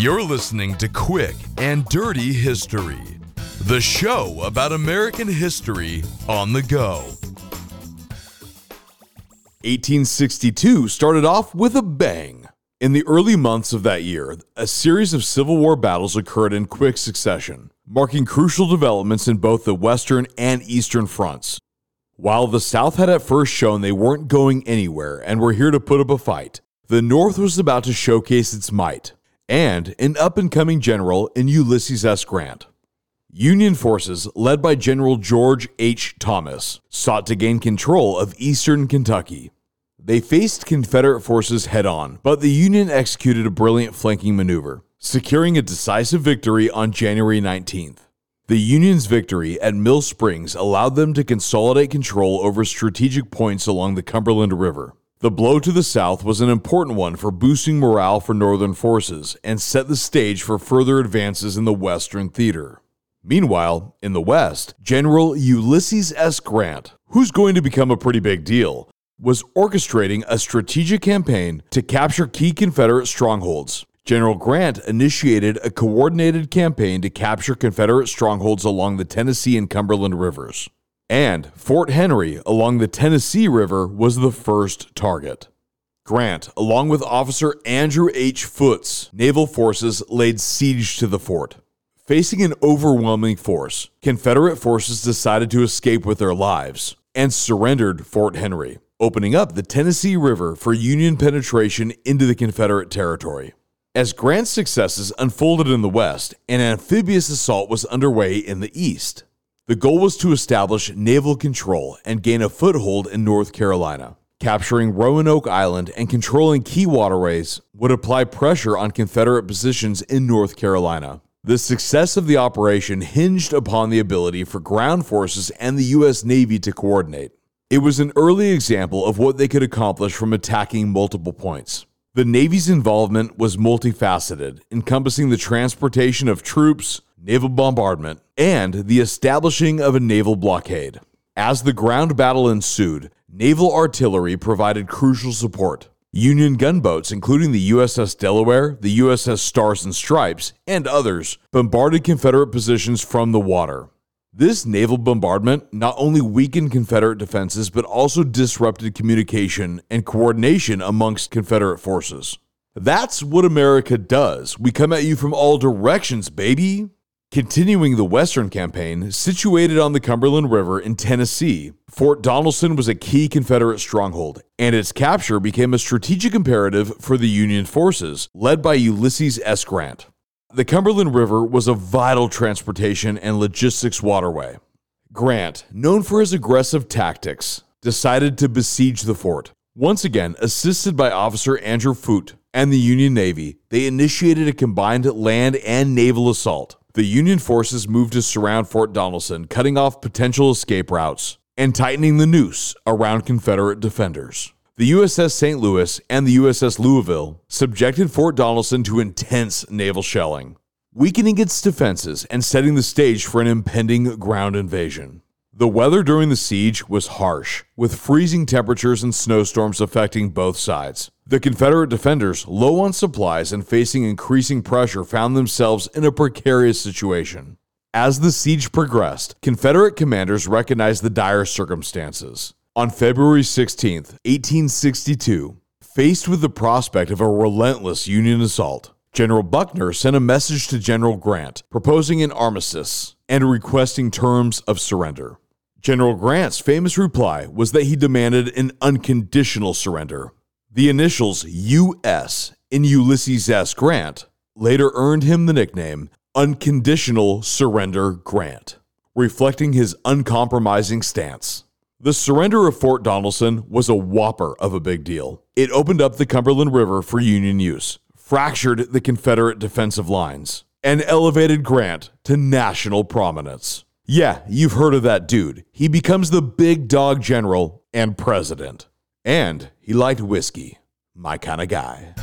You're listening to Quick and Dirty History, the show about American history on the go. 1862 started off with a bang. In the early months of that year, a series of Civil War battles occurred in quick succession, marking crucial developments in both the Western and Eastern fronts. While the South had at first shown they weren't going anywhere and were here to put up a fight, the North was about to showcase its might, and an up and coming general in Ulysses S. Grant. Union forces, led by General George H. Thomas, sought to gain control of eastern Kentucky. They faced Confederate forces head on, but the Union executed a brilliant flanking maneuver, securing a decisive victory on January 19th. The Union's victory at Mill Springs allowed them to consolidate control over strategic points along the Cumberland River. The blow to the south was an important one for boosting morale for Northern forces and set the stage for further advances in the Western theater. Meanwhile, in the West, General Ulysses S. Grant, who's going to become a pretty big deal, was orchestrating a strategic campaign to capture key Confederate strongholds. General Grant initiated a coordinated campaign to capture Confederate strongholds along the Tennessee and Cumberland rivers. And Fort Henry along the Tennessee River was the first target. Grant, along with Officer Andrew H. Foote's naval forces, laid siege to the fort. Facing an overwhelming force, Confederate forces decided to escape with their lives and surrendered Fort Henry, opening up the Tennessee River for Union penetration into the Confederate territory. As Grant's successes unfolded in the West, an amphibious assault was underway in the East. The goal was to establish naval control and gain a foothold in North Carolina. Capturing Roanoke Island and controlling key waterways would apply pressure on Confederate positions in North Carolina. The success of the operation hinged upon the ability for ground forces and the U.S. Navy to coordinate. It was an early example of what they could accomplish from attacking multiple points. The Navy's involvement was multifaceted, encompassing the transportation of troops, naval bombardment, and the establishing of a naval blockade. As the ground battle ensued, naval artillery provided crucial support. Union gunboats, including the USS Delaware, the USS Stars and Stripes, and others, bombarded Confederate positions from the water. This naval bombardment not only weakened Confederate defenses, but also disrupted communication and coordination amongst Confederate forces. That's what America does. We come at you from all directions, baby. Continuing the Western campaign, situated on the Cumberland River in Tennessee, Fort Donelson was a key Confederate stronghold, and its capture became a strategic imperative for the Union forces, led by Ulysses S. Grant. The Cumberland River was a vital transportation and logistics waterway. Grant, known for his aggressive tactics, decided to besiege the fort. Once again, assisted by Officer Andrew Foote and the Union Navy, they initiated a combined land and naval assault the Union forces moved to surround Fort Donelson, cutting off potential escape routes and tightening the noose around Confederate defenders. The USS St. Louis and the USS Louisville subjected Fort Donelson to intense naval shelling, weakening its defenses and setting the stage for an impending ground invasion. The weather during the siege was harsh, with freezing temperatures and snowstorms affecting both sides. The Confederate defenders, low on supplies and facing increasing pressure, found themselves in a precarious situation. As the siege progressed, Confederate commanders recognized the dire circumstances. On February 16, 1862, faced with the prospect of a relentless Union assault, General Buckner sent a message to General Grant proposing an armistice and requesting terms of surrender. General Grant's famous reply was that he demanded an unconditional surrender the initials US in Ulysses S. Grant later earned him the nickname Unconditional Surrender Grant, reflecting his uncompromising stance. The surrender of Fort Donelson was a whopper of a big deal. It opened up the Cumberland River for Union use, fractured the Confederate defensive lines, and elevated Grant to national prominence. Yeah, you've heard of that dude. He becomes the big dog general and president. And he liked whiskey. My kind of guy.